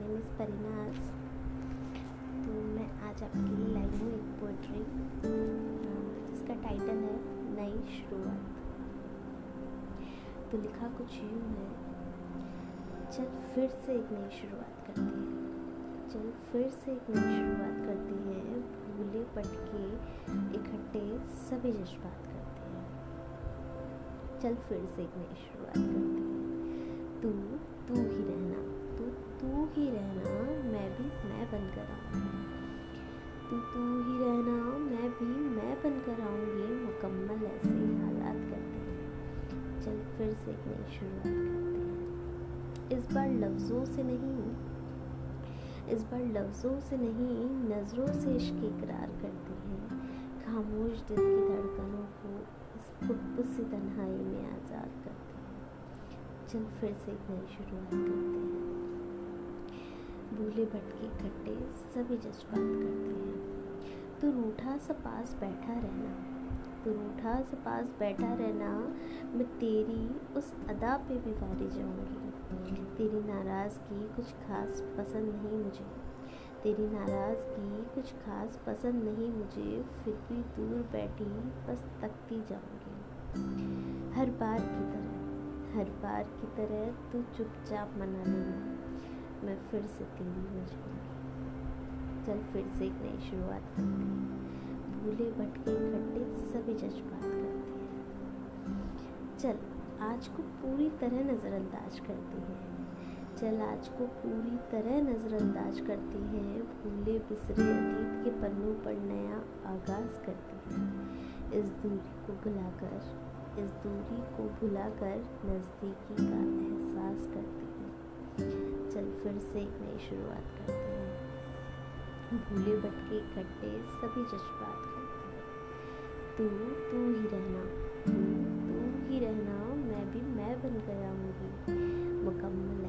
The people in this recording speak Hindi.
माय नेम इज़ परिनाज तो मैं आज आपके लिए लाई हूँ एक पोइट्री जिसका टाइटल है नई शुरुआत। तो लिखा कुछ यूँ है, चल फिर से एक नई शुरुआत करते है। चल फिर से एक नई शुरुआत करती है, भूले पटके इकट्ठे सभी जज्बात करते हैं। चल फिर से एक नई शुरुआत करती है। तू तू ही रहना। तू ही रहना, मैं भी मैं बनकर आऊँगी। तू तू ही रहना, मैं भी मैं बनकर आऊँगी, मुकम्मल ऐसे हालात करते हैं। चल फिर से एक नई शुरुआत करते हैं। इस बार लफ्ज़ों से नहीं, इस बार लफ्ज़ों से नहीं, नज़रों से इश्क इकरार करते हैं। खामोश दिल की धड़कनों को इस खुद से तन्हाई में आज़ाद करते हैं। चल फिर से एक नई शुरुआत करते हैं। भूले भटके इकट्ठे सभी जज्बात करते हैं। तो रूठा सा पास बैठा रहना तो रूठा सा पास बैठा रहना, मैं तेरी उस अदा पे भी वारी जाऊँगी। तेरी नाराज़गी कुछ खास पसंद नहीं मुझे, तेरी नाराज़गी कुछ खास पसंद नहीं मुझे, फिर भी दूर बैठी बस तकती जाऊँगी। हर बार की तरह, हर बार की तरह तू चुपचाप मना लेना। मैं फिर से तेरी जाऊँगी। चल फिर से एक नई शुरुआत करते हैं। भूले भटके इकट्ठे सभी जज्बात करते हैं। चल, आज को पूरी तरह नज़रअंदाज करते हैं। चल, आज को पूरी तरह नज़रअंदाज करते हैं। भूले, बिसरे, अतीत के पन्नों पर नया आगाज़ करते हैं। इस दूरी को भुलाकर, इस दूरी को भुलाकर नज़दीकी का एहसास करते हैं। चल फिर से एक नई शुरुआत करते हैं। भूले भटके इकट्ठे सभी जज्बात करते हैं। तू तू ही रहना, तू तू ही रहना, मैं भी, मैं बन गया हूँ। मुकम्मल